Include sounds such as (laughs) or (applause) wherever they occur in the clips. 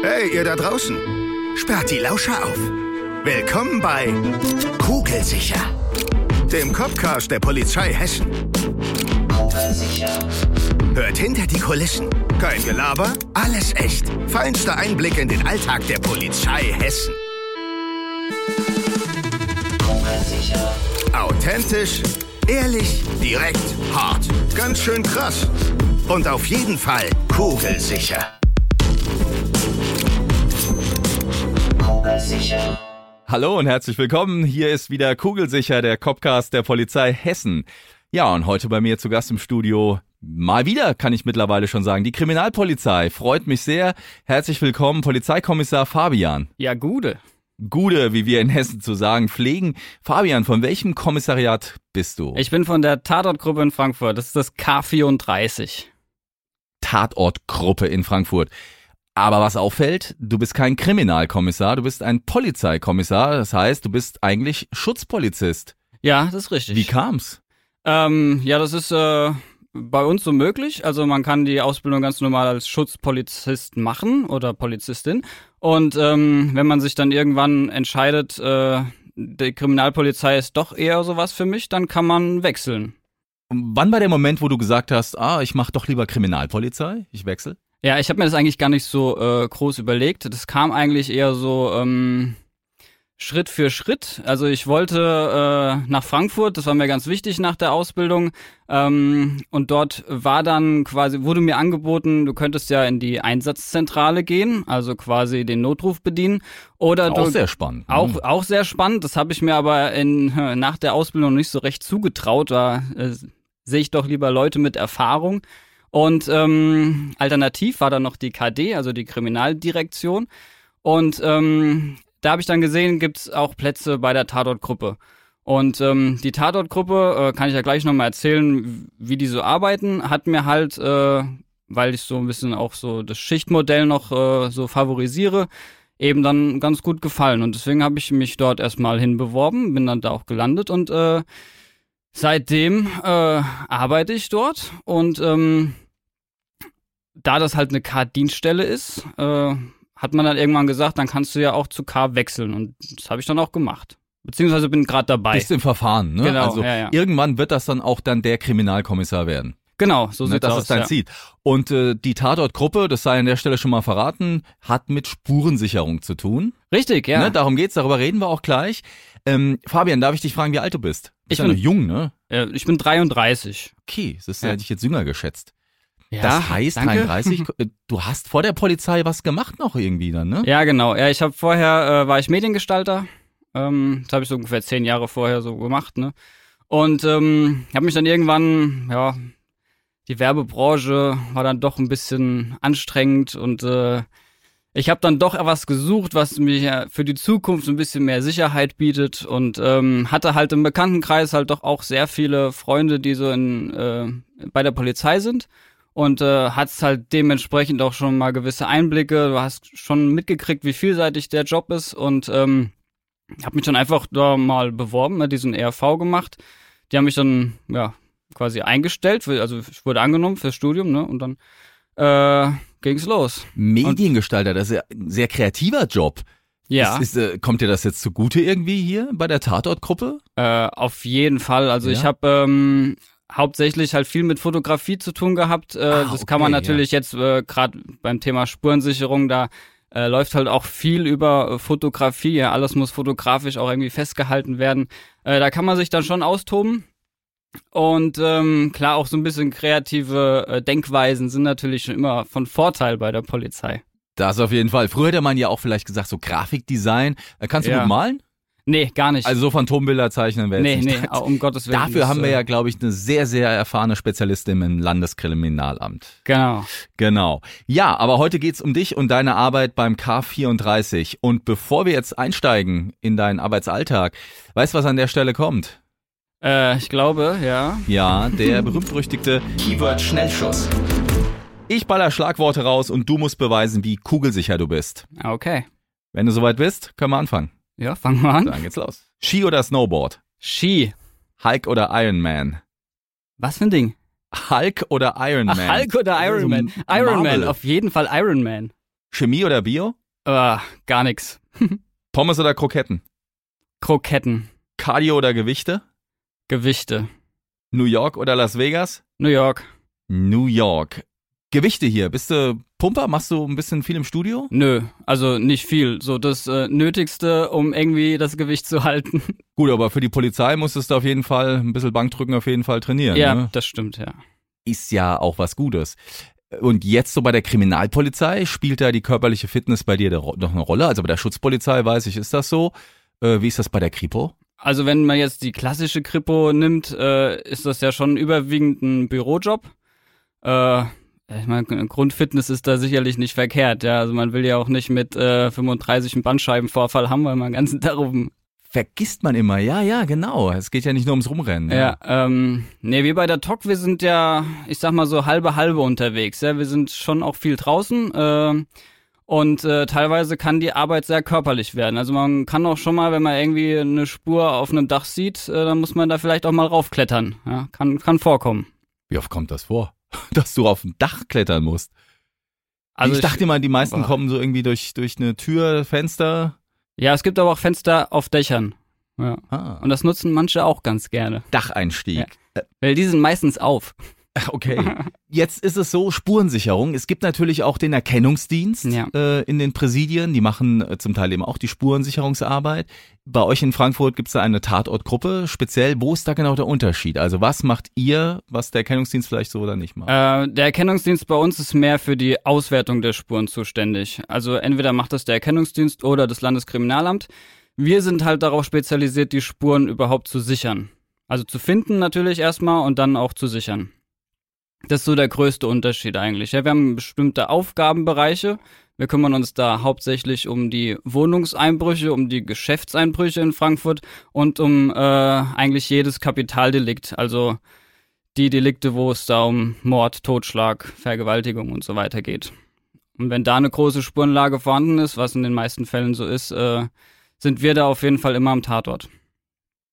Hey, ihr da draußen. Sperrt die Lauscher auf. Willkommen bei Kugelsicher, dem Copcast der Polizei Hessen. Hört hinter die Kulissen. Kein Gelaber, alles echt. Feinster Einblick in den Alltag der Polizei Hessen. Authentisch, ehrlich, direkt, hart. Ganz schön krass. Und auf jeden Fall kugelsicher. Hallo und herzlich willkommen. Hier ist wieder Kugelsicher, der Copcast der Polizei Hessen. Ja, und heute bei mir zu Gast im Studio Mal wieder, kann ich mittlerweile schon sagen, die Kriminalpolizei. Freut mich sehr. Herzlich willkommen, Polizeikommissar Fabian. Ja, Gude. Gude, wie wir in Hessen zu sagen pflegen. Fabian, von welchem Kommissariat bist du? Ich bin von der Tatortgruppe in Frankfurt. Das ist das K34. Tatortgruppe in Frankfurt. Aber was auffällt, du bist kein Kriminalkommissar, du bist ein Polizeikommissar. Das heißt, du bist eigentlich Schutzpolizist. Ja, das ist richtig. Wie kam's? Ähm, ja, das ist äh, bei uns so möglich. Also man kann die Ausbildung ganz normal als Schutzpolizist machen oder Polizistin. Und ähm, wenn man sich dann irgendwann entscheidet, äh, die Kriminalpolizei ist doch eher sowas für mich, dann kann man wechseln. Wann war der Moment, wo du gesagt hast, ah, ich mache doch lieber Kriminalpolizei, ich wechsle? Ja, ich habe mir das eigentlich gar nicht so äh, groß überlegt. Das kam eigentlich eher so ähm, Schritt für Schritt. Also ich wollte äh, nach Frankfurt, das war mir ganz wichtig nach der Ausbildung. Ähm, und dort war dann quasi, wurde mir angeboten, du könntest ja in die Einsatzzentrale gehen, also quasi den Notruf bedienen. Oder auch du, sehr spannend. Auch, auch sehr spannend. Das habe ich mir aber in, nach der Ausbildung nicht so recht zugetraut. Da äh, sehe ich doch lieber Leute mit Erfahrung. Und ähm, alternativ war dann noch die KD, also die Kriminaldirektion. Und ähm, da habe ich dann gesehen, gibt's auch Plätze bei der Tatortgruppe. Und ähm, die Tatortgruppe, äh, kann ich ja gleich nochmal erzählen, wie die so arbeiten, hat mir halt, äh, weil ich so ein bisschen auch so das Schichtmodell noch äh, so favorisiere, eben dann ganz gut gefallen. Und deswegen habe ich mich dort erstmal hinbeworben, bin dann da auch gelandet und äh, seitdem äh, arbeite ich dort und ähm, da das halt eine K-Dienststelle ist, äh, hat man dann irgendwann gesagt, dann kannst du ja auch zu K wechseln und das habe ich dann auch gemacht. Beziehungsweise bin gerade dabei. Bist im Verfahren, ne? Genau, also ja, ja. irgendwann wird das dann auch dann der Kriminalkommissar werden. Genau, so Ne, sieht's das aus. ist dein ja. Ziel. Und äh, die Tatortgruppe, das sei an der Stelle schon mal verraten, hat mit Spurensicherung zu tun. Richtig, ja. Ne, darum geht's, darüber reden wir auch gleich. Ähm, Fabian, darf ich dich fragen, wie alt du bist? Bist Ich ja bin- noch jung, ne? Äh, ich bin 33. Okay, das ist Ja. ja. hätte ich jetzt jünger geschätzt. Ja, das heißt, danke. 33, (laughs) äh, du hast vor der Polizei was gemacht noch irgendwie dann, ne? Ja, genau. Ja, ich habe vorher äh, war ich Mediengestalter. Ähm, das habe ich so ungefähr zehn Jahre vorher so gemacht, ne? Und ähm, habe mich dann irgendwann, ja, die Werbebranche war dann doch ein bisschen anstrengend und äh, ich habe dann doch was gesucht, was mir für die Zukunft ein bisschen mehr Sicherheit bietet und ähm, hatte halt im Bekanntenkreis halt doch auch sehr viele Freunde, die so in, äh, bei der Polizei sind und äh, hast halt dementsprechend auch schon mal gewisse Einblicke. Du hast schon mitgekriegt, wie vielseitig der Job ist und ähm, habe mich dann einfach da mal beworben, ne, diesen ERV gemacht. Die haben mich dann ja quasi eingestellt, also ich wurde angenommen fürs Studium, ne? Und dann äh, ging's los. Mediengestalter, das ist ja ein sehr kreativer Job. Ja, Ist, ist, äh, kommt dir das jetzt zugute irgendwie hier bei der Tatortgruppe? äh, auf jeden Fall. Also Ja? ich habe ähm, hauptsächlich halt viel mit Fotografie zu tun gehabt. Äh, Ah, das kann man okay, natürlich jetzt äh, gerade beim Thema Spurensicherung da äh, läuft halt auch viel über äh, Fotografie. Ja, alles muss fotografisch auch irgendwie festgehalten werden. Äh, da kann man sich dann schon austoben. Und ähm, klar, auch so ein bisschen kreative äh, Denkweisen sind natürlich schon immer von Vorteil bei der Polizei. Das auf jeden Fall. Früher hätte man ja auch vielleicht gesagt, so Grafikdesign. Äh, kannst du Ja. gut malen? Nee, gar nicht. Also so Phantombilder zeichnen wäre nee, jetzt nicht nee, um Gottes Willen. Dafür haben wir äh, ja, glaube ich, eine sehr, sehr erfahrene Spezialistin im Landeskriminalamt. Genau. Genau. Ja, aber heute geht's um dich und deine Arbeit beim K34. Und bevor wir jetzt einsteigen in deinen Arbeitsalltag, weißt du, was an der Stelle kommt? Äh, ich glaube, ja. Ja, der berühmt-berüchtigte Keyword-Schnellschuss. Ich baller Schlagworte raus und du musst beweisen, wie kugelsicher du bist. Okay. Wenn du soweit bist, können wir anfangen. Ja, fangen wir an. Dann geht's los. Ski oder Snowboard? Ski. Hulk oder Iron Man? Was für ein Ding? Hulk oder Iron Ach, Man? Hulk oder Iron So Man? Iron Man, Marvel. auf jeden Fall Iron Man. Chemie oder Bio? Äh, gar nix. (laughs) Pommes oder Kroketten? Kroketten. Cardio oder Gewichte? Gewichte. New York oder Las Vegas? New York. New York. Gewichte hier. Bist du Pumper? Machst du ein bisschen viel im Studio? Nö, also nicht viel. So das äh, Nötigste, um irgendwie das Gewicht zu (laughs) halten. Gut, aber für die Polizei musstest du auf jeden Fall ein bisschen Bankdrücken auf jeden Fall trainieren. ja, Ne? das stimmt, ja. Ist ja auch was Gutes. Und jetzt so bei der Kriminalpolizei spielt da die körperliche Fitness bei dir noch eine Rolle? Also bei der Schutzpolizei weiß ich, ist das so. Äh, wie ist das bei der Kripo? Also wenn man jetzt die klassische Kripo nimmt, äh, ist das ja schon überwiegend ein Bürojob. Äh, ich meine, Grundfitness ist da sicherlich nicht verkehrt. Ja, also man will ja auch nicht mit äh, 35 einen Bandscheibenvorfall haben, weil man den ganzen Tag rum. Vergisst man immer, ja, ja, genau. Es geht ja nicht nur ums Rumrennen. Ja, ähm, nee, wir bei der TOC, wir sind ja, ich sag mal so halbe halbe unterwegs. Ja, wir sind schon auch viel draußen. Äh, und äh, teilweise kann die Arbeit sehr körperlich werden. Also man kann auch schon mal, wenn man irgendwie eine Spur auf einem Dach sieht, äh, dann muss man da vielleicht auch mal raufklettern. Ja, kann, kann vorkommen. Wie oft kommt das vor? (laughs) Dass du auf ein Dach klettern musst. Also ich dachte immer, die meisten Boah. kommen so irgendwie durch, durch eine Tür, Fenster. Ja, es gibt aber auch Fenster auf Dächern. Ja. Ah, Und das nutzen manche auch ganz gerne. Dacheinstieg. Ja. Weil die sind meistens auf. (laughs) Okay. Jetzt ist es so, Spurensicherung. Es gibt natürlich auch den Erkennungsdienst Ja. äh, in den Präsidien. Die machen äh, zum Teil eben auch die Spurensicherungsarbeit. Bei euch in Frankfurt gibt es da eine Tatortgruppe. Speziell, wo ist da genau der Unterschied? Also was macht ihr, was der Erkennungsdienst vielleicht so oder nicht macht? Äh, der Erkennungsdienst bei uns ist mehr für die Auswertung der Spuren zuständig. Also entweder macht das der Erkennungsdienst oder das Landeskriminalamt. Wir sind halt darauf spezialisiert, die Spuren überhaupt zu sichern. Also zu finden natürlich erstmal und dann auch zu sichern. Das ist so der größte Unterschied eigentlich. Ja, wir haben bestimmte Aufgabenbereiche. Wir kümmern uns da hauptsächlich um die Wohnungseinbrüche, um die Geschäftseinbrüche in Frankfurt und um äh, eigentlich jedes Kapitaldelikt. Also die Delikte, wo es da um Mord, Totschlag, Vergewaltigung und so weiter geht. Und wenn da eine große Spurenlage vorhanden ist, was in den meisten Fällen so ist, äh, sind wir da auf jeden Fall immer am Tatort.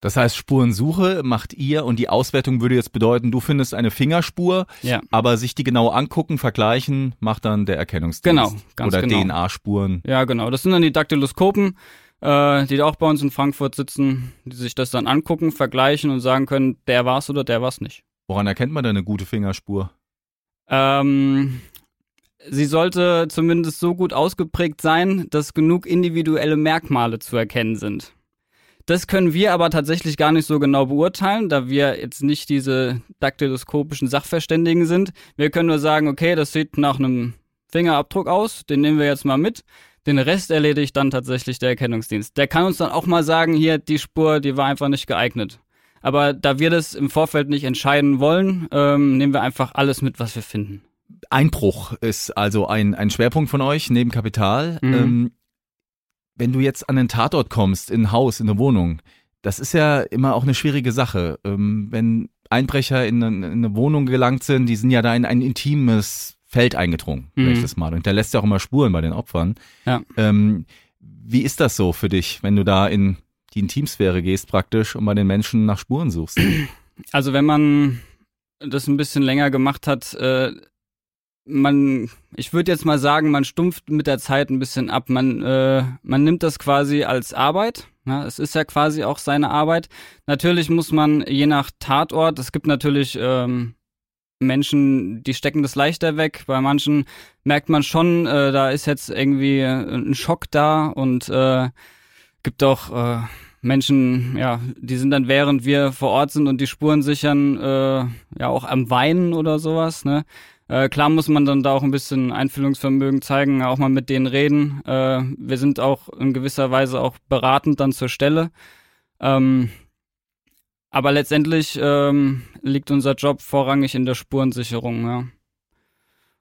Das heißt, Spurensuche macht ihr und die Auswertung würde jetzt bedeuten, du findest eine Fingerspur, Ja. aber sich die genau angucken, vergleichen, macht dann der Erkennungsdienst. Genau, ganz Oder genau. DNA-Spuren. Ja, genau. Das sind dann die Daktyloskopen, äh, die auch bei uns in Frankfurt sitzen, die sich das dann angucken, vergleichen und sagen können, der war's oder der war's nicht. Woran erkennt man denn eine gute Fingerspur? Ähm, sie sollte zumindest so gut ausgeprägt sein, dass genug individuelle Merkmale zu erkennen sind. Das können wir aber tatsächlich gar nicht so genau beurteilen, da wir jetzt nicht diese daktyloskopischen Sachverständigen sind. Wir können nur sagen, okay, das sieht nach einem Fingerabdruck aus, den nehmen wir jetzt mal mit. Den Rest erledigt dann tatsächlich der Erkennungsdienst. Der kann uns dann auch mal sagen, hier, die Spur, die war einfach nicht geeignet. Aber da wir das im Vorfeld nicht entscheiden wollen, ähm, nehmen wir einfach alles mit, was wir finden. Einbruch ist also ein, ein Schwerpunkt von euch neben Kapital. Mhm. Ähm, wenn du jetzt an den Tatort kommst, in ein Haus, in eine Wohnung, das ist ja immer auch eine schwierige Sache. Ähm, wenn Einbrecher in eine, in eine Wohnung gelangt sind, die sind ja da in ein intimes Feld eingedrungen, Mhm. das mal. Und hinterlässt ja auch immer Spuren bei den Opfern. Ja. Ähm, wie ist das so für dich, wenn du da in die Intimsphäre gehst praktisch und bei den Menschen nach Spuren suchst? Also wenn man das ein bisschen länger gemacht hat, äh, man, ich würde jetzt mal sagen, man stumpft mit der Zeit ein bisschen ab. Man, äh, man nimmt das quasi als Arbeit. Ja, es ist ja quasi auch seine Arbeit. Natürlich muss man je nach Tatort, es gibt natürlich ähm, Menschen, die stecken das leichter weg. Bei manchen merkt man schon, äh, da ist jetzt irgendwie äh, ein Schock da und äh, gibt auch äh, Menschen, ja, die sind dann, während wir vor Ort sind und die Spuren sichern, äh, ja auch am Weinen oder sowas, ne? Äh, klar muss man dann da auch ein bisschen Einfühlungsvermögen zeigen, auch mal mit denen reden. Äh, wir sind auch in gewisser Weise auch beratend dann zur Stelle. Ähm, aber letztendlich ähm, liegt unser Job vorrangig in der Spurensicherung, ja.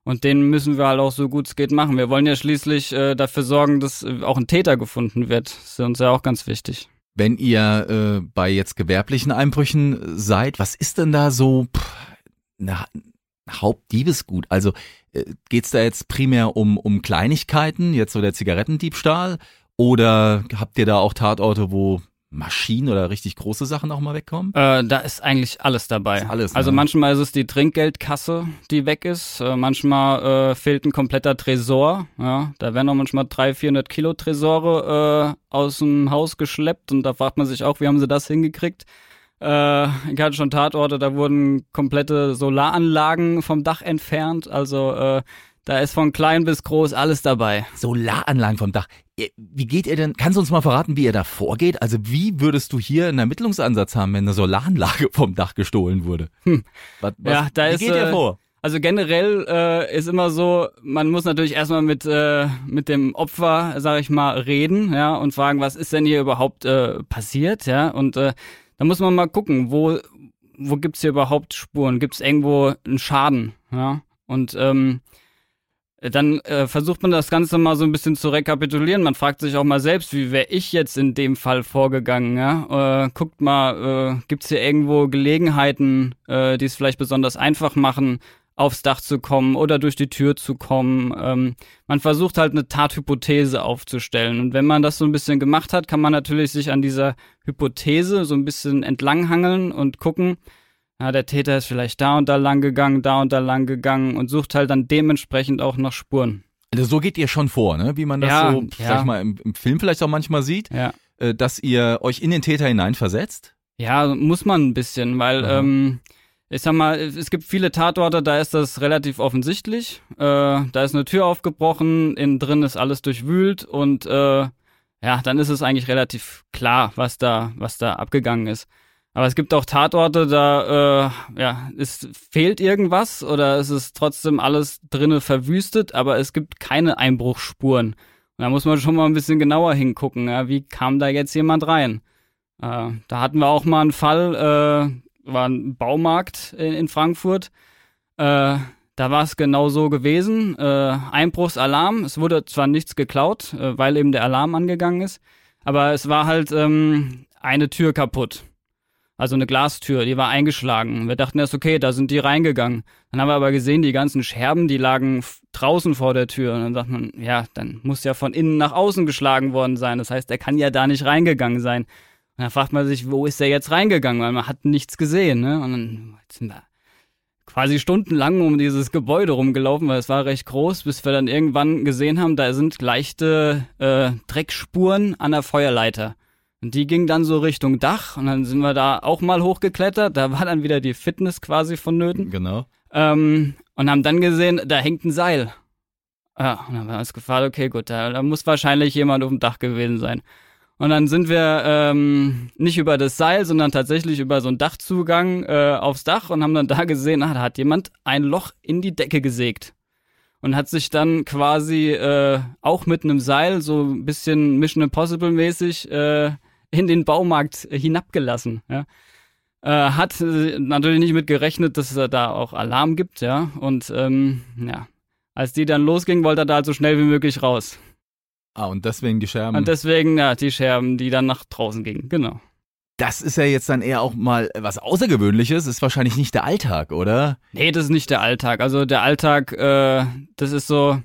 Und den müssen wir halt auch so gut es geht machen. Wir wollen ja schließlich äh, dafür sorgen, dass äh, auch ein Täter gefunden wird. Das ist uns ja auch ganz wichtig. Wenn ihr äh, bei jetzt gewerblichen Einbrüchen seid, was ist denn da so pff, na, Hauptdiebesgut? Also äh, geht's da jetzt primär um, um Kleinigkeiten, jetzt so der Zigarettendiebstahl? Oder habt ihr da auch Tatorte, wo Maschinen oder richtig große Sachen auch mal wegkommen? Äh, da ist eigentlich alles dabei. Ist alles, also ne? manchmal ist es die Trinkgeldkasse, die weg ist. Äh, manchmal äh, fehlt ein kompletter Tresor. Ja, da werden auch manchmal 300, 400 Kilo Tresore äh, aus dem Haus geschleppt und da fragt man sich auch, wie haben sie das hingekriegt? Äh, ich hatte schon Tatorte, da wurden komplette Solaranlagen vom Dach entfernt. Also äh, da ist von klein bis groß alles dabei. Solaranlagen vom Dach. Wie geht ihr denn, kannst du uns mal verraten, wie ihr da vorgeht? Also wie würdest du hier einen Ermittlungsansatz haben, wenn eine Solaranlage vom Dach gestohlen wurde? Hm. Was, was, Ja, da wie ist, geht ihr äh, vor? Also generell äh, ist immer so, man muss natürlich erstmal mit äh, mit dem Opfer, sag ich mal, reden, ja, und fragen, was ist denn hier überhaupt äh, passiert, ja, und äh, da muss man mal gucken, wo wo gibt's hier überhaupt Spuren, gibt's irgendwo einen Schaden, ja, und ähm, dann äh, versucht man das Ganze mal so ein bisschen zu rekapitulieren. Man fragt sich auch mal selbst, wie wäre ich jetzt in dem Fall vorgegangen? Ja? Äh, guckt mal, äh, gibt's hier irgendwo Gelegenheiten, äh, die es vielleicht besonders einfach machen, aufs Dach zu kommen oder durch die Tür zu kommen. Ähm, man versucht halt eine Tathypothese aufzustellen. Und wenn man das so ein bisschen gemacht hat, kann man natürlich sich an dieser Hypothese so ein bisschen entlanghangeln und gucken, ja, der Täter ist vielleicht da und da lang gegangen, da und da lang gegangen und sucht halt dann dementsprechend auch nach Spuren. Also so geht ihr schon vor, ne? Wie man das Ja, so, ja. sag ich mal, im, im Film vielleicht auch manchmal sieht, Ja. äh, dass ihr euch in den Täter hineinversetzt. Ja, muss man ein bisschen, weil ähm, ich sag mal, es gibt viele Tatorte, da ist das relativ offensichtlich. Äh, da ist eine Tür aufgebrochen, innen drin ist alles durchwühlt und äh, ja, dann ist es eigentlich relativ klar, was da, was da abgegangen ist. Aber es gibt auch Tatorte, da äh, ja, es fehlt irgendwas oder es ist trotzdem alles drinnen verwüstet, aber es gibt keine Einbruchsspuren. Und da muss man schon mal ein bisschen genauer hingucken, ja, wie kam da jetzt jemand rein? Äh, da hatten wir auch mal einen Fall, äh, war ein Baumarkt in, in Frankfurt. Äh, da war es genau so gewesen. Äh, Einbruchsalarm. Es wurde zwar nichts geklaut, äh, weil eben der Alarm angegangen ist, aber es war halt ähm, eine Tür kaputt. Also eine Glastür, die war eingeschlagen. Wir dachten erst, okay, da sind die reingegangen. Dann haben wir aber gesehen, die ganzen Scherben, die lagen draußen vor der Tür. Und dann sagt man, ja, dann muss ja von innen nach außen geschlagen worden sein. Das heißt, er kann ja da nicht reingegangen sein. Und dann fragt man sich, wo ist der jetzt reingegangen? Weil man hat nichts gesehen, ne? Und dann sind wir quasi stundenlang um dieses Gebäude rumgelaufen, weil es war recht groß, bis wir dann irgendwann gesehen haben, da sind leichte äh, Dreckspuren an der Feuerleiter. Und die ging dann so Richtung Dach und dann sind wir da auch mal hochgeklettert. Da war dann wieder die Fitness quasi vonnöten. Genau. Ähm, und haben dann gesehen, da hängt ein Seil. Ja, und dann haben wir uns gefragt, okay, gut, da, da muss wahrscheinlich jemand auf dem Dach gewesen sein. Und dann sind wir ähm, nicht über das Seil, sondern tatsächlich über so einen Dachzugang äh, aufs Dach und haben dann da gesehen, ah, da hat jemand ein Loch in die Decke gesägt. Und hat sich dann quasi äh, auch mit einem Seil so ein bisschen Mission Impossible mäßig äh, in den Baumarkt hinabgelassen. Ja. Äh, hat äh, natürlich nicht mit gerechnet, dass es da auch Alarm gibt, ja. Und ähm, ja, als die dann losging, wollte er da halt so schnell wie möglich raus. Ah, und deswegen die Scherben. Und deswegen, ja, die Scherben, die dann nach draußen gingen, genau. das ist ja jetzt dann eher auch mal was Außergewöhnliches, ist wahrscheinlich nicht der Alltag, oder? Nee, das ist nicht der Alltag. Also der Alltag, äh, das ist so,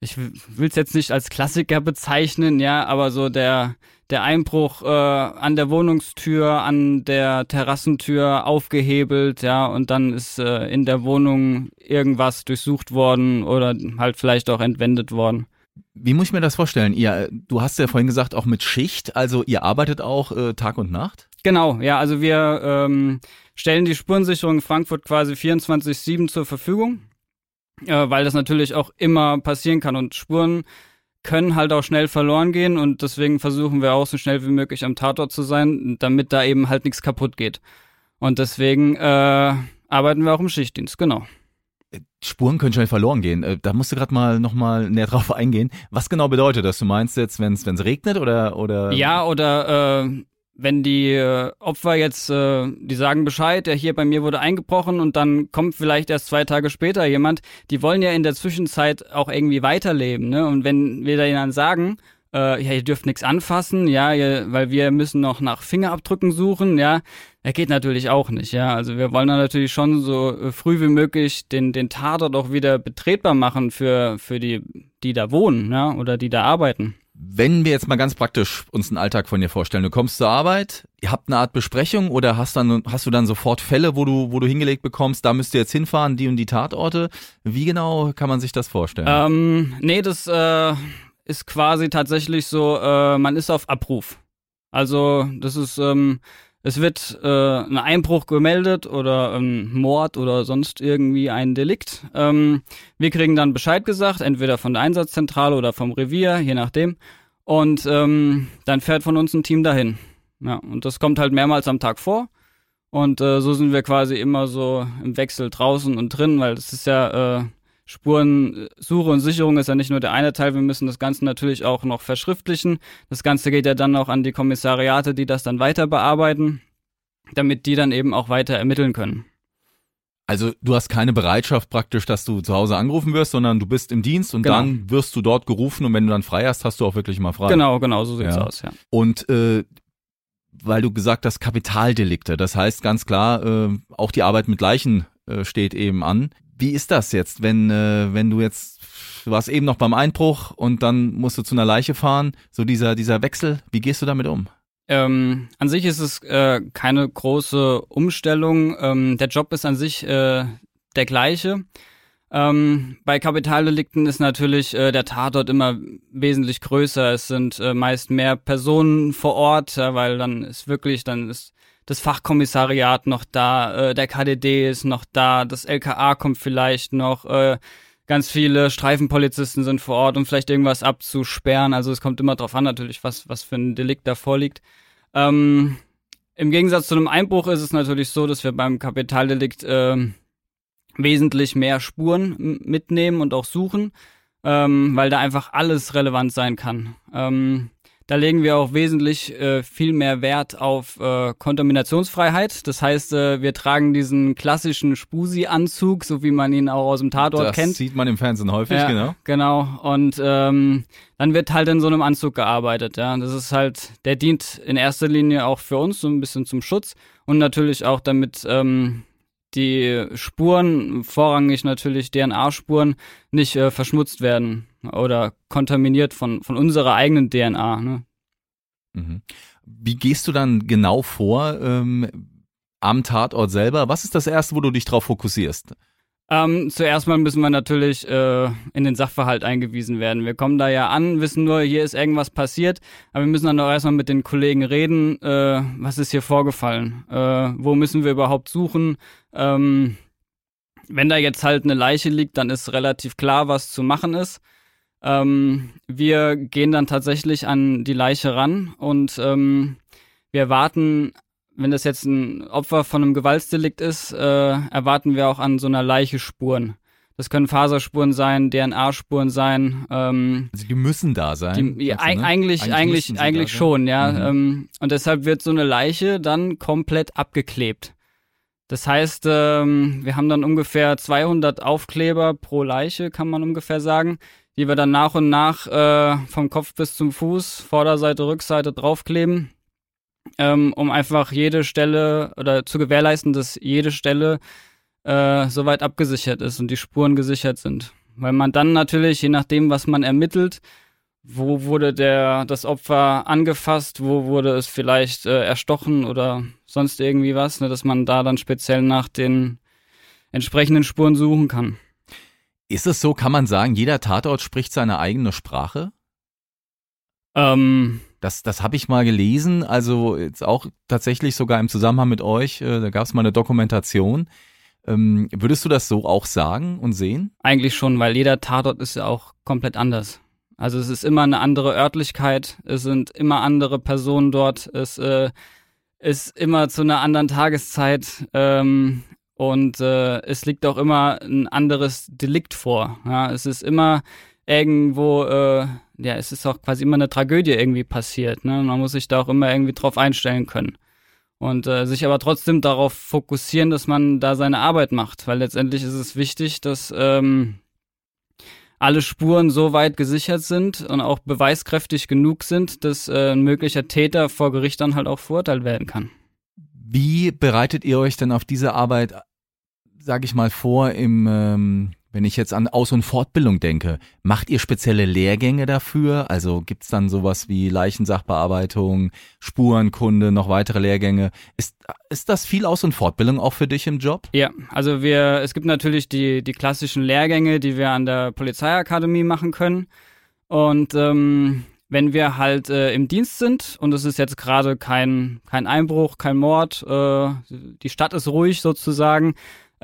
ich will es jetzt nicht als Klassiker bezeichnen, ja, aber so der, der Einbruch äh, an der Wohnungstür, an der Terrassentür aufgehebelt, ja, und dann ist äh, in der Wohnung irgendwas durchsucht worden oder halt vielleicht auch entwendet worden. Wie muss ich mir das vorstellen? Ihr, du hast ja vorhin gesagt, auch mit Schicht, also ihr arbeitet auch äh, Tag und Nacht? Genau, ja, also wir ähm, stellen die Spurensicherung Frankfurt quasi 24-7 zur Verfügung, äh, weil das natürlich auch immer passieren kann und Spuren können halt auch schnell verloren gehen und deswegen versuchen wir auch so schnell wie möglich am Tatort zu sein, damit da eben halt nichts kaputt geht. Und deswegen äh, arbeiten wir auch im Schichtdienst, genau. Spuren können schnell verloren gehen. Äh, Da musst du gerade mal noch mal näher drauf eingehen. Was genau bedeutet das? Du meinst jetzt, wenn es regnet oder oder? Ja, oder äh, wenn die äh, Opfer jetzt, äh, die sagen Bescheid, ja, hier bei mir wurde eingebrochen und dann kommt vielleicht erst zwei Tage später jemand, die wollen ja in der Zwischenzeit auch irgendwie weiterleben, ne? Und wenn wir denen dann sagen, äh, ja, ihr dürft nichts anfassen, ja, ihr, weil wir müssen noch nach Fingerabdrücken suchen, ja, das geht natürlich auch nicht, ja. Also wir wollen dann natürlich schon so äh, früh wie möglich den, den Tatort auch wieder betretbar machen für, für die, die da wohnen, ja, oder die da arbeiten. Wenn wir jetzt mal ganz praktisch uns einen Alltag von dir vorstellen, du kommst zur Arbeit, ihr habt eine Art Besprechung oder hast dann hast du dann sofort Fälle, wo du wo du hingelegt bekommst, da müsst ihr jetzt hinfahren, die und die Tatorte. Wie genau kann man sich das vorstellen? Ähm, nee, das äh, ist quasi tatsächlich so, äh, man ist auf Abruf. Also das ist ähm, es wird äh, ein Einbruch gemeldet oder ein Mord oder sonst irgendwie ein Delikt. Ähm, wir kriegen dann Bescheid gesagt, entweder von der Einsatzzentrale oder vom Revier, je nachdem. Und ähm, dann fährt von uns ein Team dahin. Ja, und das kommt halt mehrmals am Tag vor. Und äh, so sind wir quasi immer so im Wechsel draußen und drin, weil das ist ja äh, Spurensuche und Sicherung ist ja nicht nur der eine Teil, wir müssen das Ganze natürlich auch noch verschriftlichen. Das Ganze geht ja dann auch an die Kommissariate, die das dann weiter bearbeiten, damit die dann eben auch weiter ermitteln können. Also du hast keine Bereitschaft praktisch, dass du zu Hause angerufen wirst, sondern du bist im Dienst und genau. dann wirst du dort gerufen und wenn du dann frei hast, hast du auch wirklich mal frei. Genau, genau, so sieht's ja. aus, ja. Und äh, weil du gesagt hast, Kapitaldelikte, das heißt ganz klar, äh, auch die Arbeit mit Leichen äh, steht eben an. Wie ist das jetzt, wenn, äh, wenn du jetzt, du warst eben noch beim Einbruch und dann musst du zu einer Leiche fahren, so dieser, dieser Wechsel, wie gehst du damit um? Ähm, an sich ist es äh, keine große Umstellung. Ähm, der Job ist an sich äh, der gleiche. Ähm, bei Kapitaldelikten ist natürlich äh, der Tatort immer wesentlich größer. Es sind äh, meist mehr Personen vor Ort, ja, weil dann ist wirklich, dann ist das Fachkommissariat noch da, äh, der KDD ist noch da, das LKA kommt vielleicht noch, äh, ganz viele Streifenpolizisten sind vor Ort, um vielleicht irgendwas abzusperren. Also es kommt immer drauf an natürlich, was, was für ein Delikt da vorliegt. Ähm, Im Gegensatz zu einem Einbruch ist es natürlich so, dass wir beim Kapitaldelikt äh, wesentlich mehr Spuren mitnehmen und auch suchen, ähm, weil da einfach alles relevant sein kann. Ähm, da legen wir auch wesentlich äh, viel mehr Wert auf äh, Kontaminationsfreiheit. Das heißt, äh, wir tragen diesen klassischen Spusi-Anzug, so wie man ihn auch aus dem Tatort das kennt. Das sieht man im Fernsehen häufig, ja, genau. Genau. Und ähm, dann wird halt in so einem Anzug gearbeitet. Ja, das ist halt, der dient in erster Linie auch für uns so ein bisschen zum Schutz und natürlich auch damit ähm, die Spuren, vorrangig natürlich DNA-Spuren, nicht äh, verschmutzt werden oder kontaminiert von, von unserer eigenen DNA. Ne? Mhm. Wie gehst du dann genau vor ähm, am Tatort selber? Was ist das Erste, wo du dich drauf fokussierst? Ähm, zuerst mal müssen wir natürlich äh, in den Sachverhalt eingewiesen werden. Wir kommen da ja an, wissen nur, hier ist irgendwas passiert, aber wir müssen dann auch erstmal mit den Kollegen reden, äh, was ist hier vorgefallen, äh, wo müssen wir überhaupt suchen. Ähm, wenn da jetzt halt eine Leiche liegt, dann ist relativ klar, was zu machen ist. Ähm, wir gehen dann tatsächlich an die Leiche ran und ähm, wir warten wenn das jetzt ein Opfer von einem Gewaltsdelikt ist, äh, erwarten wir auch an so einer Leiche Spuren. Das können Faserspuren sein, DNA-Spuren sein. Ähm, also die müssen da sein. Die, ja, du, ne? Eigentlich, eigentlich, eigentlich, eigentlich schon, ja. Mhm. Ähm, und deshalb wird so eine Leiche dann komplett abgeklebt. Das heißt, ähm, wir haben dann ungefähr 200 Aufkleber pro Leiche, kann man ungefähr sagen, die wir dann nach und nach äh, vom Kopf bis zum Fuß, Vorderseite, Rückseite draufkleben ähm, um einfach jede Stelle oder zu gewährleisten, dass jede Stelle äh, soweit abgesichert ist und die Spuren gesichert sind. Weil man dann natürlich, je nachdem, was man ermittelt, wo wurde der, das Opfer angefasst, wo wurde es vielleicht äh, erstochen oder sonst irgendwie was, ne, dass man da dann speziell nach den entsprechenden Spuren suchen kann. Ist es so, kann man sagen, jeder Tatort spricht seine eigene Sprache? Ähm, das, das habe ich mal gelesen, also jetzt auch tatsächlich sogar im Zusammenhang mit euch, äh, da gab es mal eine Dokumentation. Ähm, würdest du das so auch sagen und sehen? Eigentlich schon, weil jeder Tatort ist ja auch komplett anders. Also es ist immer eine andere Örtlichkeit, es sind immer andere Personen dort, es äh, ist immer zu einer anderen Tageszeit ähm, und äh, es liegt auch immer ein anderes Delikt vor. Ja? Es ist immer irgendwo äh, ja, es ist auch quasi immer eine Tragödie irgendwie passiert. Ne? Man muss sich da auch immer irgendwie drauf einstellen können. Und äh, sich aber trotzdem darauf fokussieren, dass man da seine Arbeit macht, weil letztendlich ist es wichtig, dass ähm, alle Spuren so weit gesichert sind und auch beweiskräftig genug sind, dass äh, ein möglicher Täter vor Gericht dann halt auch verurteilt werden kann. Wie bereitet ihr euch denn auf diese Arbeit, sag ich mal, vor im ähm, Wenn ich jetzt an Aus- und Fortbildung denke, macht ihr spezielle Lehrgänge dafür? Also gibt's dann sowas wie Leichensachbearbeitung, Spurenkunde, noch weitere Lehrgänge? Ist, ist das viel Aus- und Fortbildung auch für dich im Job? Ja, also wir, es gibt natürlich die, die klassischen Lehrgänge, die wir an der Polizeiakademie machen können. Und ähm, wenn wir halt äh, im Dienst sind und es ist jetzt gerade kein, kein Einbruch, kein Mord, äh, die Stadt ist ruhig sozusagen,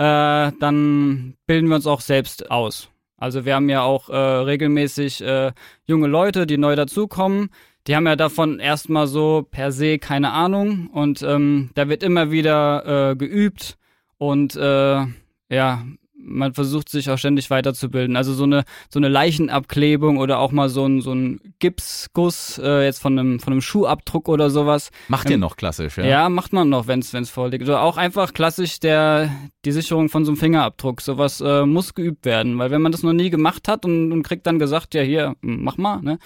äh, dann bilden wir uns auch selbst aus. Also wir haben ja auch äh, regelmäßig äh, junge Leute, die neu dazukommen. Die haben ja davon erstmal so per se keine Ahnung und ähm, da wird immer wieder äh, geübt und äh, ja, man versucht sich auch ständig weiterzubilden. Also so eine so eine Leichenabklebung oder auch mal so ein so ein Gipsguss äh, jetzt von einem von einem Schuhabdruck oder sowas. Macht ihr noch klassisch, ja? Ja, macht man noch, wenn es vorliegt. Oder auch einfach klassisch der die Sicherung von so einem Fingerabdruck. Sowas äh, muss geübt werden, weil wenn man das noch nie gemacht hat und, und kriegt dann gesagt, ja hier mach mal, ne,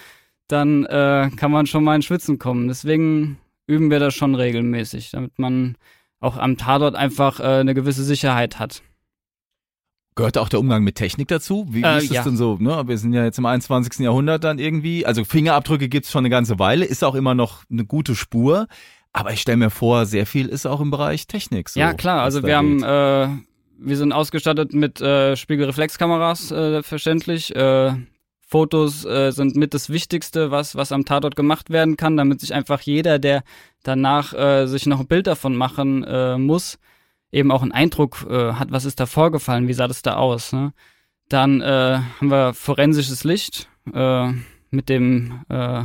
dann äh, kann man schon mal in Schwitzen kommen. Deswegen üben wir das schon regelmäßig, damit man auch am Tatort einfach äh, eine gewisse Sicherheit hat. Gehört auch der Umgang mit Technik dazu? Wie, wie Äh, ist es ja. denn so? Ne? Wir sind ja jetzt im 21. Jahrhundert dann irgendwie. Also Fingerabdrücke gibt's schon eine ganze Weile, ist auch immer noch eine gute Spur. Aber ich stelle mir vor, sehr viel ist auch im Bereich Technik so. ja, klar. Also wir haben, geht. äh, wir sind ausgestattet mit äh, Spiegelreflexkameras, äh, verständlich. Äh, Fotos äh, sind mit das Wichtigste, was, was am Tatort gemacht werden kann, damit sich einfach jeder, der danach äh, sich noch ein Bild davon machen äh, muss, eben auch einen Eindruck äh, hat, was ist da vorgefallen, wie sah das da aus. Ne? Dann äh, haben wir forensisches Licht äh, mit dem äh,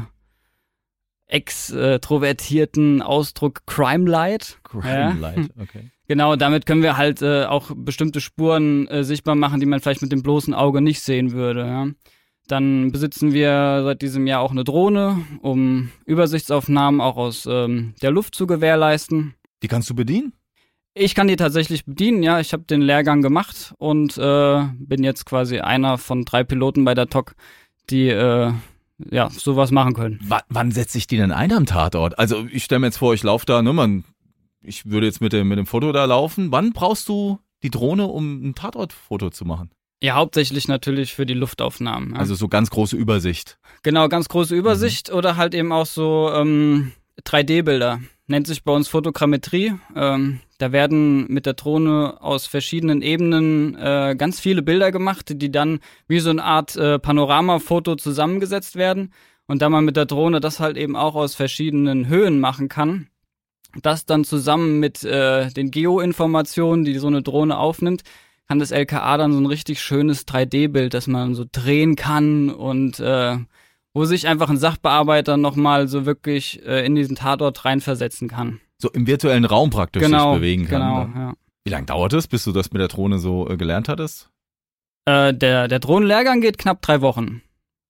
extrovertierten Ausdruck Crime Light. Crime Light, (laughs) okay. Genau, damit können wir halt äh, auch bestimmte Spuren äh, sichtbar machen, die man vielleicht mit dem bloßen Auge nicht sehen würde. Ja. Dann besitzen wir seit diesem Jahr auch eine Drohne, um Übersichtsaufnahmen auch aus ähm, der Luft zu gewährleisten. Die kannst du bedienen? Ich kann die tatsächlich bedienen, ja. Ich habe den Lehrgang gemacht und äh, bin jetzt quasi einer von drei Piloten bei der TOC, die äh, ja sowas machen können. W wann setze ich die denn ein am Tatort? Also ich stelle mir jetzt vor, ich laufe da, ne, man, ich würde jetzt mit dem, mit dem Foto da laufen. Wann brauchst du die Drohne, um ein Tatortfoto zu machen? Ja, hauptsächlich natürlich für die Luftaufnahmen. Ja. Also so ganz große Übersicht. Genau, ganz große Übersicht oder halt eben auch so ähm, 3D-Bilder. Nennt sich bei uns Fotogrammetrie. Ähm, da werden mit der Drohne aus verschiedenen Ebenen äh, ganz viele Bilder gemacht, die dann wie so eine Art äh, Panoramafoto zusammengesetzt werden. Und da man mit der Drohne das halt eben auch aus verschiedenen Höhen machen kann, das dann zusammen mit äh, den Geoinformationen, die so eine Drohne aufnimmt, kann das LKA dann so ein richtig schönes 3D-Bild, das man so drehen kann und äh, wo sich einfach ein Sachbearbeiter nochmal so wirklich äh, in diesen Tatort reinversetzen kann. So im virtuellen Raum praktisch genau, sich bewegen kann. genau, ne? ja. Wie lange dauert es, bis du das mit der Drohne so äh, gelernt hattest? Äh, der, der Drohnenlehrgang geht knapp drei Wochen.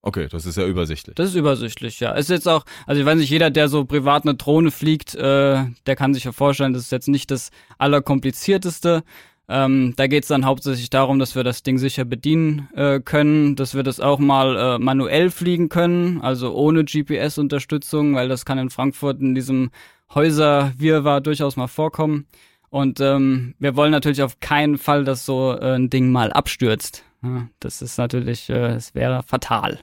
Okay, das ist ja übersichtlich. Das ist übersichtlich, ja. Ist jetzt auch, also ich weiß nicht, jeder, der so privat eine Drohne fliegt, äh, der kann sich ja vorstellen, das ist jetzt nicht das allerkomplizierteste. Ähm, da geht es dann hauptsächlich darum, dass wir das Ding sicher bedienen äh, können, dass wir das auch mal äh, manuell fliegen können, also ohne GPS-Unterstützung, weil das kann in Frankfurt in diesem Häuserwirrwarr durchaus mal vorkommen. Und ähm, wir wollen natürlich auf keinen Fall, dass so äh, ein Ding mal abstürzt. Ja, das ist natürlich, äh, es wäre fatal.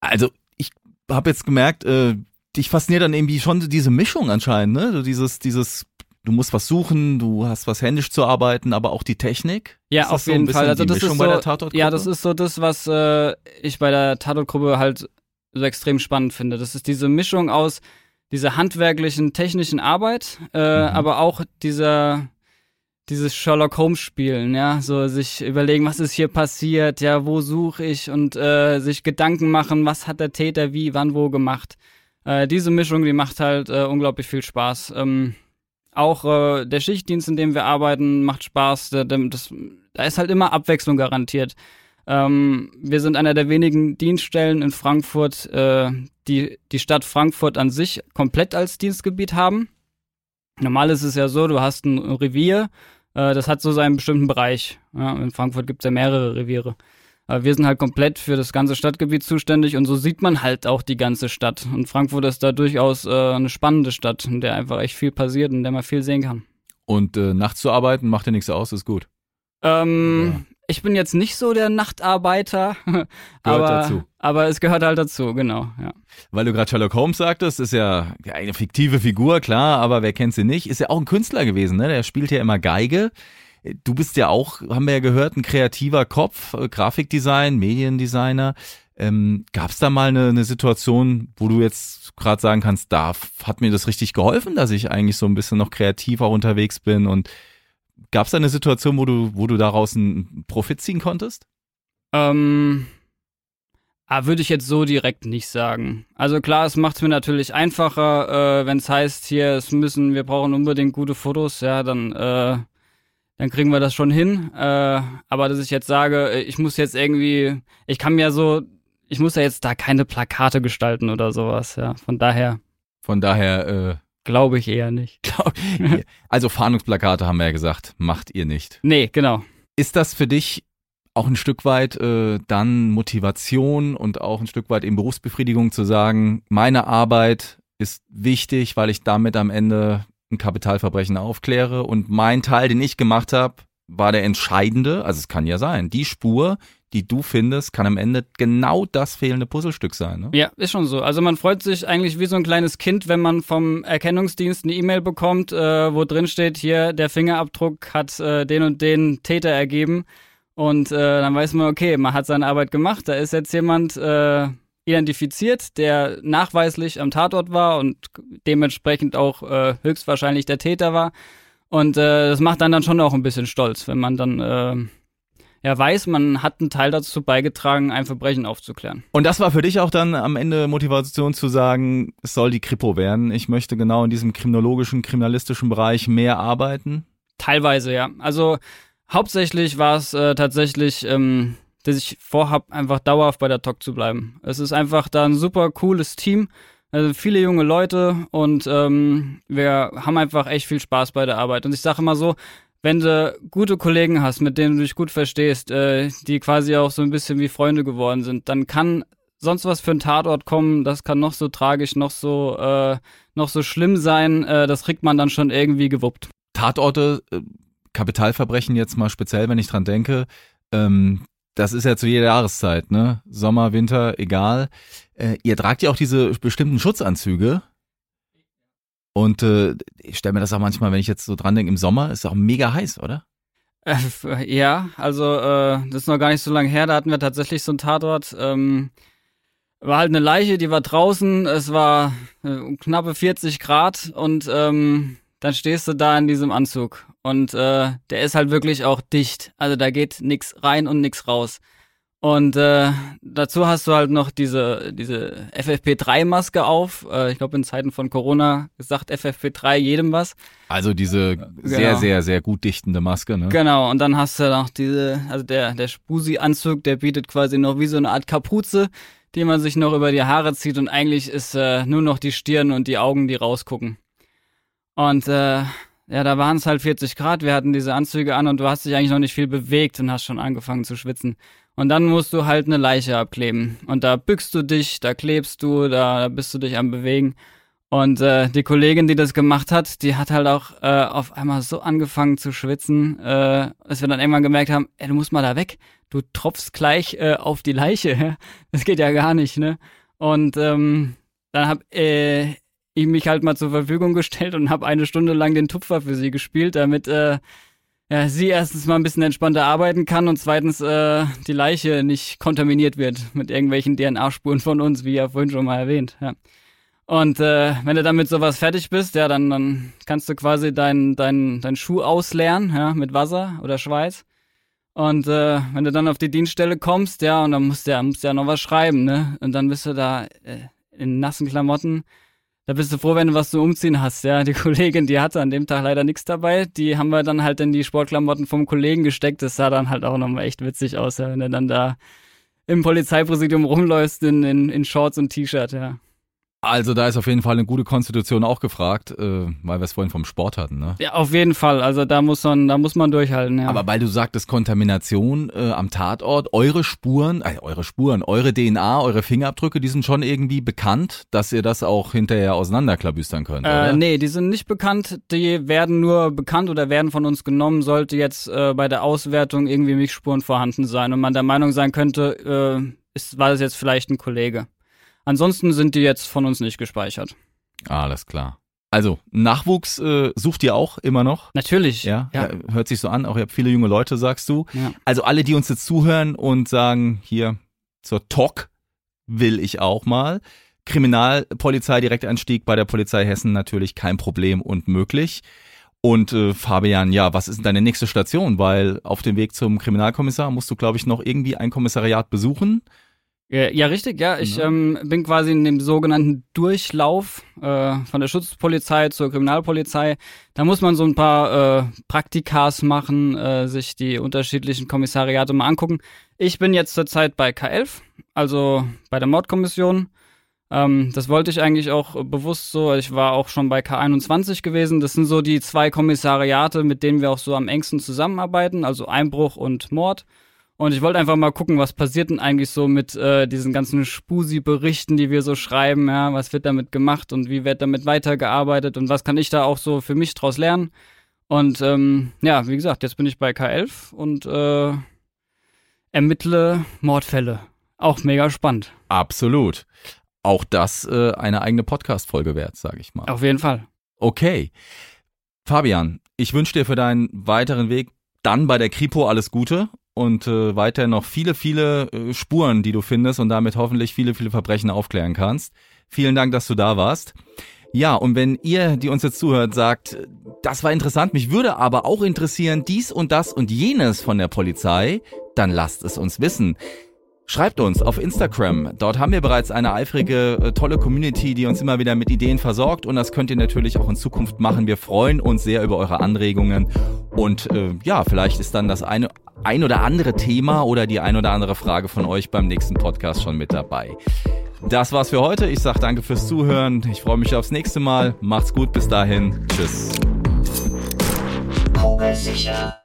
Also ich habe jetzt gemerkt, äh, dich fasziniert dann irgendwie schon diese Mischung anscheinend, ne? So dieses, dieses, du musst was suchen, du hast was händisch zu arbeiten, aber auch die Technik. Ja, auf so jeden Fall. Also das Mischung ist so, ja, das ist so das, was äh, ich bei der Tatortgruppe halt so extrem spannend finde. Das ist diese Mischung aus dieser handwerklichen, technischen Arbeit, äh, Mhm. aber auch dieser dieses Sherlock Holmes Spielen, ja, so sich überlegen, was ist hier passiert, ja, wo suche ich und äh, sich Gedanken machen, was hat der Täter wie, wann, wo gemacht. Äh, diese Mischung, die macht halt äh, unglaublich viel Spaß. Ähm, auch äh, der Schichtdienst, in dem wir arbeiten, macht Spaß. Da, da- das, da ist halt immer Abwechslung garantiert. Ähm, wir sind einer der wenigen Dienststellen in Frankfurt, äh, die die Stadt Frankfurt an sich komplett als Dienstgebiet haben. Normal ist es ja so, du hast ein Revier, äh, das hat so seinen bestimmten Bereich. Ja, in Frankfurt gibt es ja mehrere Reviere. Aber wir sind halt komplett für das ganze Stadtgebiet zuständig und so sieht man halt auch die ganze Stadt. Und Frankfurt ist da durchaus äh, eine spannende Stadt, in der einfach echt viel passiert und in der man viel sehen kann. Und äh, nachts zu arbeiten macht dir nichts aus, ist gut. Ähm, ich bin jetzt nicht so der Nachtarbeiter, (laughs) aber, dazu. aber es gehört halt dazu, genau. Ja. Weil du gerade Sherlock Holmes sagtest, ist ja eine fiktive Figur, klar, aber wer kennt sie nicht? Ist ja auch ein Künstler gewesen, ne? Der spielt ja immer Geige. Du bist ja auch, haben wir ja gehört, ein kreativer Kopf, äh, Grafikdesign, Mediendesigner. Ähm, Gab es da mal eine, eine Situation, wo du jetzt gerade sagen kannst, da hat mir das richtig geholfen, dass ich eigentlich so ein bisschen noch kreativer unterwegs bin und Gab es da eine Situation, wo du, wo du daraus einen Profit ziehen konntest? Ähm, ah, würde ich jetzt so direkt nicht sagen. Also klar, es macht es mir natürlich einfacher, äh, wenn es heißt, hier, es müssen, wir brauchen unbedingt gute Fotos, ja, dann, äh, dann kriegen wir das schon hin. Äh, aber dass ich jetzt sage, ich muss jetzt irgendwie, ich kann mir so, ich muss ja jetzt da keine Plakate gestalten oder sowas, ja. Von daher. Von daher, äh, Glaube ich eher nicht. (laughs) Also Fahndungsplakate haben wir ja gesagt, macht ihr nicht. Nee, genau. Ist das für dich auch ein Stück weit äh, dann Motivation und auch ein Stück weit eben Berufsbefriedigung zu sagen, meine Arbeit ist wichtig, weil ich damit am Ende ein Kapitalverbrechen aufkläre und mein Teil, den ich gemacht habe, war der entscheidende, also es kann ja sein, die Spur, die du findest, kann am Ende genau das fehlende Puzzlestück sein. Ne? Ja, ist schon so. Also man freut sich eigentlich wie so ein kleines Kind, wenn man vom Erkennungsdienst eine E-Mail bekommt, äh, wo drin steht, hier der Fingerabdruck hat äh, den und den Täter ergeben. Und äh, dann weiß man, okay, man hat seine Arbeit gemacht. Da ist jetzt jemand äh, identifiziert, der nachweislich am Tatort war und dementsprechend auch äh, höchstwahrscheinlich der Täter war. Und äh, das macht dann dann schon auch ein bisschen stolz, wenn man dann äh, ja weiß, man hat einen Teil dazu beigetragen, ein Verbrechen aufzuklären. Und das war für dich auch dann am Ende Motivation zu sagen, es soll die Kripo werden. Ich möchte genau in diesem kriminologischen, kriminalistischen Bereich mehr arbeiten? Teilweise, ja. Also hauptsächlich war es äh, tatsächlich, ähm, dass ich vorhab, einfach dauerhaft bei der TOC zu bleiben. Es ist einfach da ein super cooles Team. Also viele junge Leute und ähm, wir haben einfach echt viel Spaß bei der Arbeit. Und ich sage immer so, wenn du gute Kollegen hast, mit denen du dich gut verstehst, äh, die quasi auch so ein bisschen wie Freunde geworden sind, dann kann sonst was für ein Tatort kommen, das kann noch so tragisch, noch so, äh, noch so schlimm sein, äh, das kriegt man dann schon irgendwie gewuppt. Tatorte, äh, Kapitalverbrechen jetzt mal speziell, wenn ich dran denke, ähm, das ist ja zu jeder Jahreszeit, ne? Sommer, Winter, egal. Äh, ihr tragt ja auch diese bestimmten Schutzanzüge, und äh, ich stelle mir das auch manchmal, wenn ich jetzt so dran denke, im Sommer ist es auch mega heiß, oder? Äh, ja, also äh, das ist noch gar nicht so lange her, da hatten wir tatsächlich so ein Tatort. Ähm, war halt eine Leiche, die war draußen, es war äh, knappe 40 Grad und ähm, dann stehst du da in diesem Anzug und äh, der ist halt wirklich auch dicht. Also da geht nix rein und nix raus. Und äh, dazu hast du halt noch diese, diese FFP3-Maske auf. Äh, ich glaube, in Zeiten von Corona gesagt FFP3 jedem was. Also diese genau. sehr, sehr, sehr gut dichtende Maske, ne? Genau, und dann hast du noch diese, also der, der Spusi-Anzug, der bietet quasi noch wie so eine Art Kapuze, die man sich noch über die Haare zieht und eigentlich ist äh, nur noch die Stirn und die Augen, die rausgucken. Und äh, ja, da waren es halt 40 Grad, wir hatten diese Anzüge an und du hast dich eigentlich noch nicht viel bewegt und hast schon angefangen zu schwitzen. Und dann musst du halt eine Leiche abkleben. Und da bückst du dich, da klebst du, da, da bist du dich am Bewegen. Und äh, die Kollegin, die das gemacht hat, die hat halt auch äh, auf einmal so angefangen zu schwitzen, äh, dass wir dann irgendwann gemerkt haben, ey, du musst mal da weg. Du tropfst gleich äh, auf die Leiche. (laughs) Das geht ja gar nicht, ne? Und ähm, dann hab äh, ich mich halt mal zur Verfügung gestellt und habe eine Stunde lang den Tupfer für sie gespielt, damit äh, ja, sie erstens mal ein bisschen entspannter arbeiten kann und zweitens äh, die Leiche nicht kontaminiert wird mit irgendwelchen DNA-Spuren von uns, wie ja vorhin schon mal erwähnt. Ja. Und äh, wenn du dann mit sowas fertig bist, ja, dann, dann kannst du quasi deinen dein, dein Schuh ausleeren, ja, mit Wasser oder Schweiß. Und äh, wenn du dann auf die Dienststelle kommst, ja, und dann musst du ja, musst du ja noch was schreiben, ne? Und dann bist du da äh, in nassen Klamotten da bist du froh, wenn du was zum Umziehen hast. Ja, die (laughs) Kollegin, die hatte an dem Tag leider nichts dabei. Die haben wir dann halt in die Sportklamotten vom Kollegen gesteckt. Das sah dann halt auch nochmal echt witzig aus, ja, wenn du dann da im Polizeipräsidium rumläufst in, in, in Shorts und T-Shirt, ja. Also da ist auf jeden Fall eine gute Konstitution auch gefragt, äh, weil wir es vorhin vom Sport hatten, ne? Ja, auf jeden Fall. Also da muss man, da muss man durchhalten, ja. Aber weil du sagtest Kontamination äh, am Tatort, eure Spuren, äh, eure Spuren, eure DNA, eure Fingerabdrücke, die sind schon irgendwie bekannt, dass ihr das auch hinterher auseinanderklabüstern könnt, äh, oder? Nee, die sind nicht bekannt. Die werden nur bekannt oder werden von uns genommen, sollte jetzt äh, bei der Auswertung irgendwie Milchspuren vorhanden sein und man der Meinung sein könnte, äh, ist, war das jetzt vielleicht ein Kollege. Ansonsten sind die jetzt von uns nicht gespeichert. Alles klar. Also, Nachwuchs äh, sucht ihr auch immer noch? Natürlich. Ja, ja. Hört sich so an. Auch ihr habt viele junge Leute, sagst du. Ja. Also alle, die uns jetzt zuhören und sagen, hier zur TOC will ich auch mal. Kriminalpolizei, Direktanstieg bei der Polizei Hessen natürlich kein Problem und möglich. Und äh, Fabian, ja, was ist denn deine nächste Station? Weil auf dem Weg zum Kriminalkommissar musst du, glaube ich, noch irgendwie ein Kommissariat besuchen. Ja, richtig, ja. Ich Ja. ähm, bin quasi in dem sogenannten Durchlauf äh, von der Schutzpolizei zur Kriminalpolizei. Da muss man so ein paar äh, Praktikas machen, äh, sich die unterschiedlichen Kommissariate mal angucken. Ich bin jetzt zurzeit bei K11, also bei der Mordkommission. Ähm, das wollte ich eigentlich auch bewusst so. Ich war auch schon bei K21 gewesen. Das sind so die zwei Kommissariate, mit denen wir auch so am engsten zusammenarbeiten, also Einbruch und Mord. Und ich wollte einfach mal gucken, was passiert denn eigentlich so mit äh, diesen ganzen Spusi-Berichten, die wir so schreiben, ja, was wird damit gemacht und wie wird damit weitergearbeitet und was kann ich da auch so für mich draus lernen. Und ähm, ja, wie gesagt, jetzt bin ich bei K11 und äh, ermittle Mordfälle. Auch mega spannend. Absolut. Auch das äh, eine eigene Podcast-Folge wert, sage ich mal. Auf jeden Fall. Okay. Fabian, ich wünsche dir für deinen weiteren Weg dann bei der Kripo alles Gute und äh, weiter noch viele, viele äh, Spuren, die du findest und damit hoffentlich viele, viele Verbrechen aufklären kannst. Vielen Dank, dass du da warst. Ja, und wenn ihr, die uns jetzt zuhört, sagt, das war interessant, mich würde aber auch interessieren dies und das und jenes von der Polizei, dann lasst es uns wissen. Schreibt uns auf Instagram. Dort haben wir bereits eine eifrige, äh, tolle Community, die uns immer wieder mit Ideen versorgt. Und das könnt ihr natürlich auch in Zukunft machen. Wir freuen uns sehr über eure Anregungen. Und äh, ja, vielleicht ist dann das eine, ein oder andere Thema oder die ein oder andere Frage von euch beim nächsten Podcast schon mit dabei. Das war's für heute. Ich sage danke fürs Zuhören. Ich freue mich aufs nächste Mal. Macht's gut. Bis dahin. Tschüss. Kugelsicher.